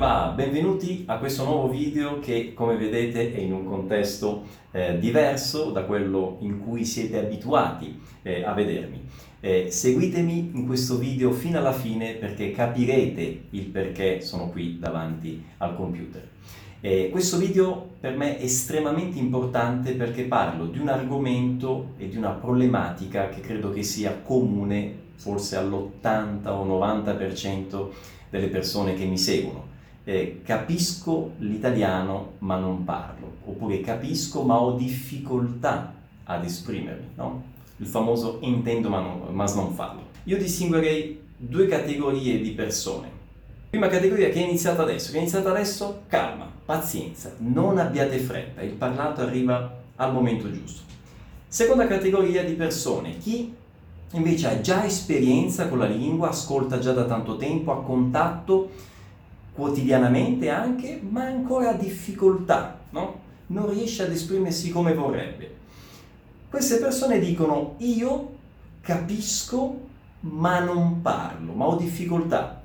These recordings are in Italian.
va? Benvenuti a questo nuovo video che come vedete è in un contesto eh, diverso da quello in cui siete abituati eh, a vedermi. Eh, seguitemi in questo video fino alla fine perché capirete il perché sono qui davanti al computer. questo video per me è estremamente importante perché parlo di un argomento e di una problematica che credo che sia comune forse all'80 o 90% delle persone che mi seguono. Eh, capisco l'italiano ma non parlo, oppure capisco ma ho difficoltà ad esprimermi, no? Il famoso intendo ma non, ma non farlo. Io distinguerei due categorie di persone. Prima categoria che è iniziata adesso, che è iniziata adesso, calma, pazienza, non abbiate fretta, il parlato arriva al momento giusto. Seconda categoria di persone, chi invece ha già esperienza con la lingua, ascolta già da tanto tempo, ha contatto quotidianamente anche, ma ancora ha difficoltà, no? non riesce ad esprimersi come vorrebbe. Queste persone dicono io capisco ma non parlo, ma ho difficoltà.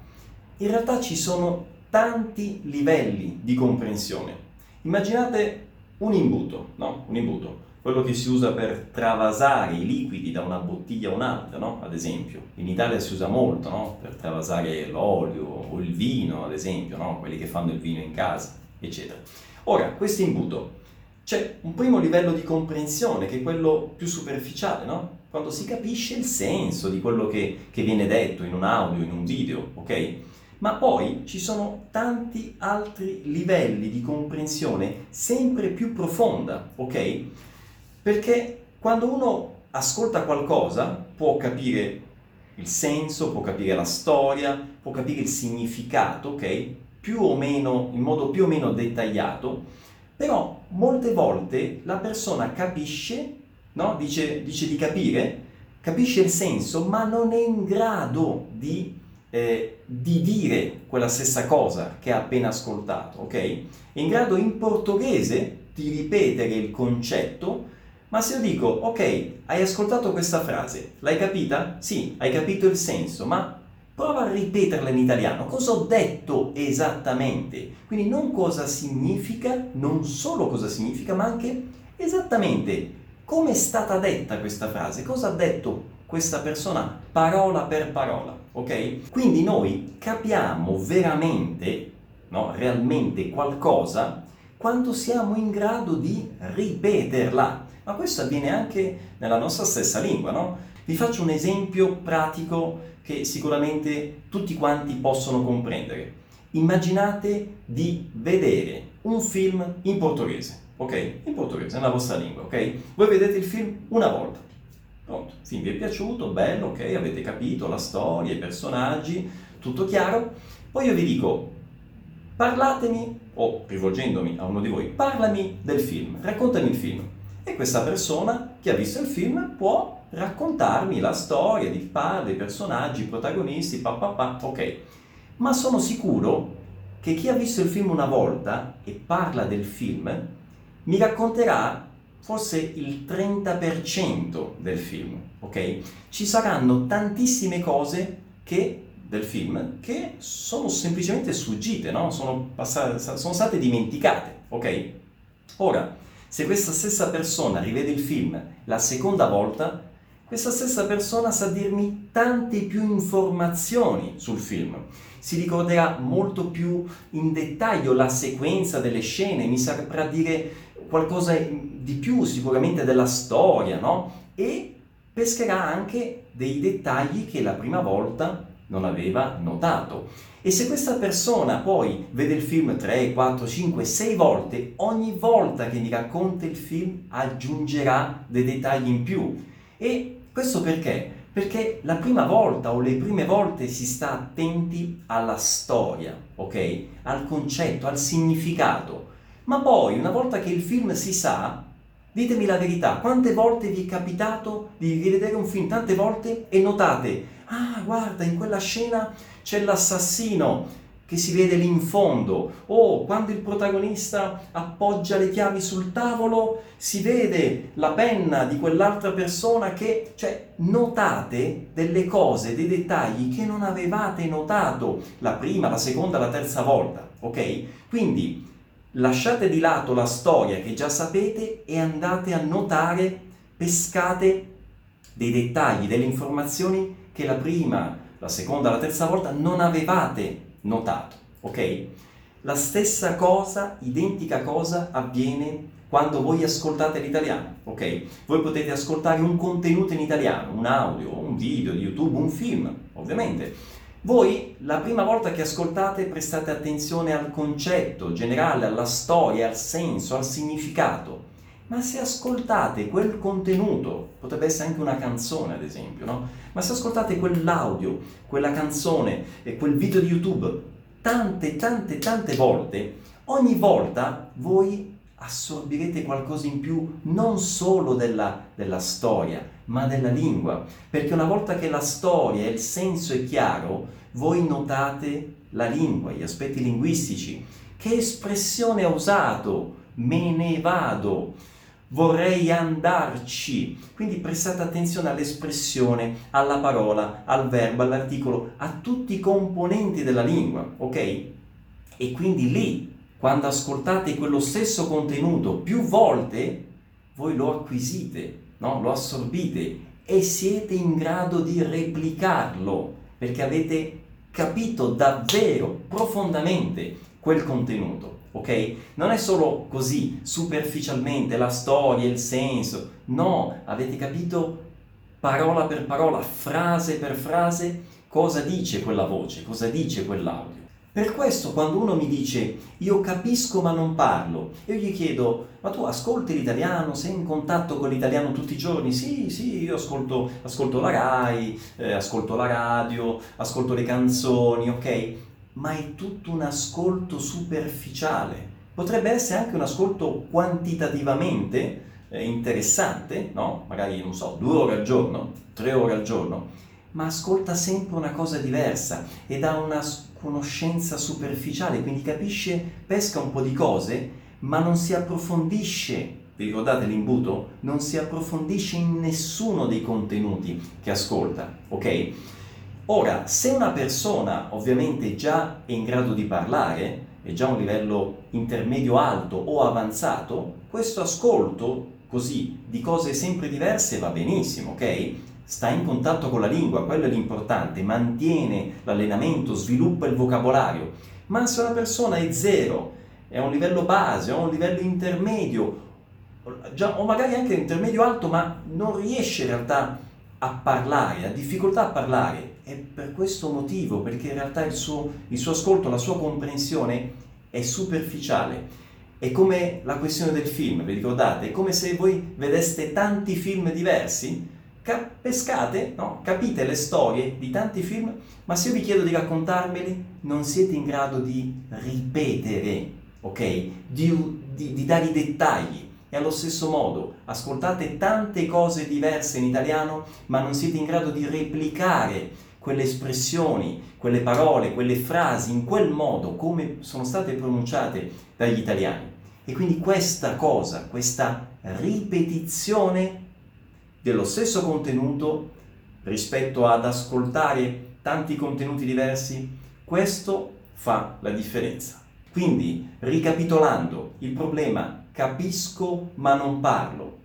In realtà ci sono tanti livelli di comprensione. Immaginate un imbuto, no? Un imbuto quello che si usa per travasare i liquidi da una bottiglia a un'altra, no? ad esempio. In Italia si usa molto no? per travasare l'olio o il vino, ad esempio, no? quelli che fanno il vino in casa, eccetera. Ora, questo imbuto, c'è un primo livello di comprensione che è quello più superficiale, no? quando si capisce il senso di quello che, che viene detto in un audio, in un video, ok? Ma poi ci sono tanti altri livelli di comprensione sempre più profonda, ok? Perché quando uno ascolta qualcosa può capire il senso, può capire la storia, può capire il significato, ok? Più o meno, in modo più o meno dettagliato, però molte volte la persona capisce, no? dice, dice di capire, capisce il senso, ma non è in grado di, eh, di, dire quella stessa cosa che ha appena ascoltato, ok? È in grado in portoghese di ripetere il concetto, ma se io dico, ok, hai ascoltato questa frase, l'hai capita? Sì, hai capito il senso, ma prova a ripeterla in italiano. Cosa ho detto esattamente? Quindi non cosa significa, non solo cosa significa, ma anche esattamente come è stata detta questa frase, cosa ha detto questa persona parola per parola, ok? Quindi noi capiamo veramente, no, realmente qualcosa quando siamo in grado di ripeterla ma questo avviene anche nella nostra stessa lingua, no? Vi faccio un esempio pratico che sicuramente tutti quanti possono comprendere. Immaginate di vedere un film in portoghese, ok? In portoghese, nella vostra lingua, ok? Voi vedete il film una volta. Pronto, il film vi è piaciuto, bello, ok? Avete capito la storia, i personaggi, tutto chiaro. Poi io vi dico, parlatemi, o rivolgendomi a uno di voi, parlami del film, raccontami il film. E questa persona che ha visto il film può raccontarmi la storia di padre, i personaggi, i protagonisti, papà, ok. Ma sono sicuro che chi ha visto il film una volta e parla del film mi racconterà forse il 30% del film, ok? Ci saranno tantissime cose che, del film che sono semplicemente sfuggite, no? Sono, passate, sono state dimenticate, ok? Ora, se questa stessa persona rivede il film la seconda volta, questa stessa persona sa dirmi tante più informazioni sul film. Si ricorderà molto più in dettaglio la sequenza delle scene, mi saprà dire qualcosa di più sicuramente della storia, no? E pescherà anche dei dettagli che la prima volta non aveva notato. E se questa persona poi vede il film 3, 4, 5, 6 volte, ogni volta che mi racconta il film aggiungerà dei dettagli in più. E questo perché? Perché la prima volta o le prime volte si sta attenti alla storia, ok? Al concetto, al significato. Ma poi, una volta che il film si sa, ditemi la verità, quante volte vi è capitato di rivedere un film tante volte e notate, ah guarda, in quella scena c'è l'assassino che si vede lì in fondo, o quando il protagonista appoggia le chiavi sul tavolo si vede la penna di quell'altra persona che, cioè, notate delle cose, dei dettagli che non avevate notato la prima, la seconda, la terza volta, ok? Quindi lasciate di lato la storia che già sapete e andate a notare, pescate dei dettagli, delle informazioni che la prima, la seconda, la terza volta non avevate notato, ok? La stessa cosa, identica cosa, avviene quando voi ascoltate l'italiano, ok? Voi potete ascoltare un contenuto in italiano, un audio, un video di YouTube, un film, ovviamente. Voi la prima volta che ascoltate prestate attenzione al concetto generale, alla storia, al senso, al significato. Ma se ascoltate quel contenuto, potrebbe essere anche una canzone ad esempio, no? Ma se ascoltate quell'audio, quella canzone e quel video di YouTube tante, tante, tante volte, ogni volta voi assorbirete qualcosa in più non solo della, della, storia, ma della lingua. Perché una volta che la storia e il senso è chiaro, voi notate la lingua, gli aspetti linguistici. Che espressione ha usato? Me ne vado vorrei andarci. Quindi prestate attenzione all'espressione, alla parola, al verbo, all'articolo, a tutti i componenti della lingua, ok? E quindi lì, quando ascoltate quello stesso contenuto più volte, voi lo acquisite, no? lo assorbite e siete in grado di replicarlo, perché avete capito davvero profondamente quel contenuto ok? Non è solo così, superficialmente, la storia, il senso, no, avete capito parola per parola, frase per frase, cosa dice quella voce, cosa dice quell'audio. Per questo quando uno mi dice io capisco ma non parlo, io gli chiedo ma tu ascolti l'italiano, sei in contatto con l'italiano tutti i giorni? Sì, sì, io ascolto, ascolto la RAI, eh, ascolto la radio, ascolto le canzoni, ok? Ma è tutto un ascolto superficiale. Potrebbe essere anche un ascolto quantitativamente eh, interessante, no? Magari, non so, due ore al giorno, tre ore al giorno, ma ascolta sempre una cosa diversa ed ha una conoscenza superficiale, quindi capisce, pesca un po' di cose, ma non si approfondisce. Vi ricordate l'imbuto? Non si approfondisce in nessuno dei contenuti che ascolta, ok? Ora, se una persona ovviamente già è in grado di parlare, è già a un livello intermedio alto o avanzato, questo ascolto così di cose sempre diverse va benissimo, ok? Sta in contatto con la lingua, quello è l'importante, mantiene l'allenamento, sviluppa il vocabolario. Ma se una persona è zero, è a un livello base, a un livello intermedio, già, o magari anche intermedio alto, ma non riesce in realtà a parlare, ha difficoltà a parlare, è per questo motivo, perché in realtà il suo, il suo ascolto, la sua comprensione è superficiale. È come la questione del film, vi ricordate? È come se voi vedeste tanti film diversi, cap- pescate, no? capite le storie di tanti film, ma se io vi chiedo di raccontarmeli, non siete in grado di ripetere, ok? Di, di, di dare i dettagli. E allo stesso modo, ascoltate tante cose diverse in italiano, ma non siete in grado di replicare quelle espressioni, quelle parole, quelle frasi in quel modo come sono state pronunciate dagli italiani. E quindi questa cosa, questa ripetizione dello stesso contenuto rispetto ad ascoltare tanti contenuti diversi, questo fa la differenza. Quindi, ricapitolando, il problema capisco ma non parlo.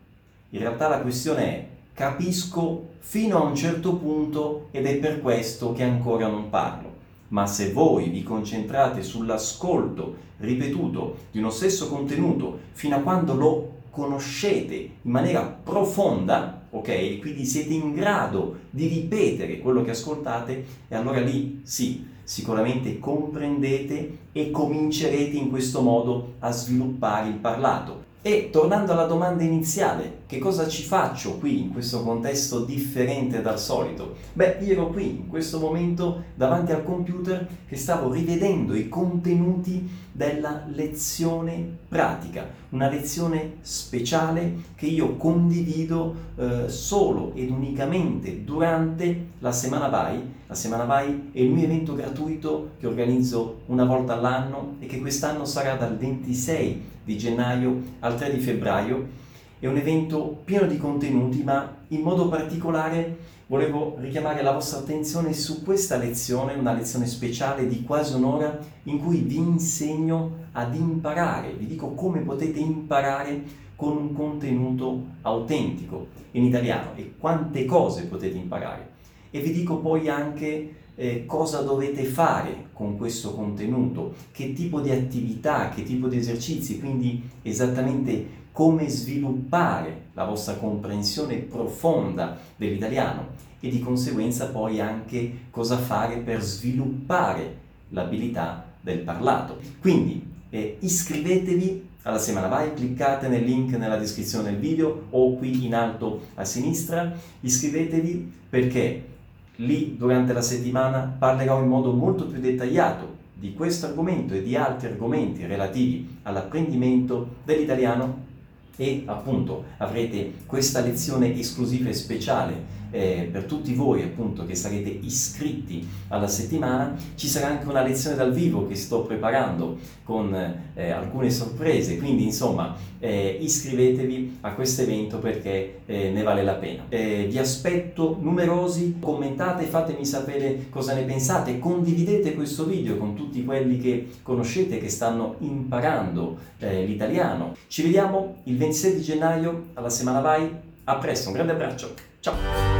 In realtà la questione è capisco fino a un certo punto ed è per questo che ancora non parlo. Ma se voi vi concentrate sull'ascolto ripetuto di uno stesso contenuto fino a quando lo conoscete in maniera profonda, ok? Quindi siete in grado di ripetere quello che ascoltate e allora lì sì, sicuramente comprendete e comincerete in questo modo a sviluppare il parlato. E tornando alla domanda iniziale, che cosa ci faccio qui in questo contesto differente dal solito? Beh, io ero qui in questo momento davanti al computer che stavo rivedendo i contenuti della lezione pratica, una lezione speciale che io condivido eh, solo ed unicamente durante la Semana Vai. La Semana Vai è il mio evento gratuito che organizzo una volta all'anno e che quest'anno sarà dal 26 di gennaio al 3 di febbraio è un evento pieno di contenuti, ma in modo particolare volevo richiamare la vostra attenzione su questa lezione, una lezione speciale di quasi un'ora in cui vi insegno ad imparare, vi dico come potete imparare con un contenuto autentico in italiano e quante cose potete imparare. E vi dico poi anche eh, cosa dovete fare con questo contenuto, che tipo di attività, che tipo di esercizi, quindi esattamente come sviluppare la vostra comprensione profonda dell'italiano e di conseguenza poi anche cosa fare per sviluppare l'abilità del parlato. Quindi eh, iscrivetevi alla Semana Vai, cliccate nel link nella descrizione del video o qui in alto a sinistra, iscrivetevi perché lì durante la settimana parlerò in modo molto più dettagliato di questo argomento e di altri argomenti relativi all'apprendimento dell'italiano. E appunto avrete questa lezione esclusiva e speciale eh, per tutti voi appunto che sarete iscritti alla settimana, ci sarà anche una lezione dal vivo che sto preparando con eh, alcune sorprese, quindi insomma eh, iscrivetevi a questo evento perché eh, ne vale la pena. Eh, vi aspetto numerosi, commentate, fatemi sapere cosa ne pensate, condividete questo video con tutti quelli che conoscete che stanno imparando eh, l'italiano. Ci vediamo il 26 gennaio alla Semana Vai, a presto, un grande abbraccio, ciao!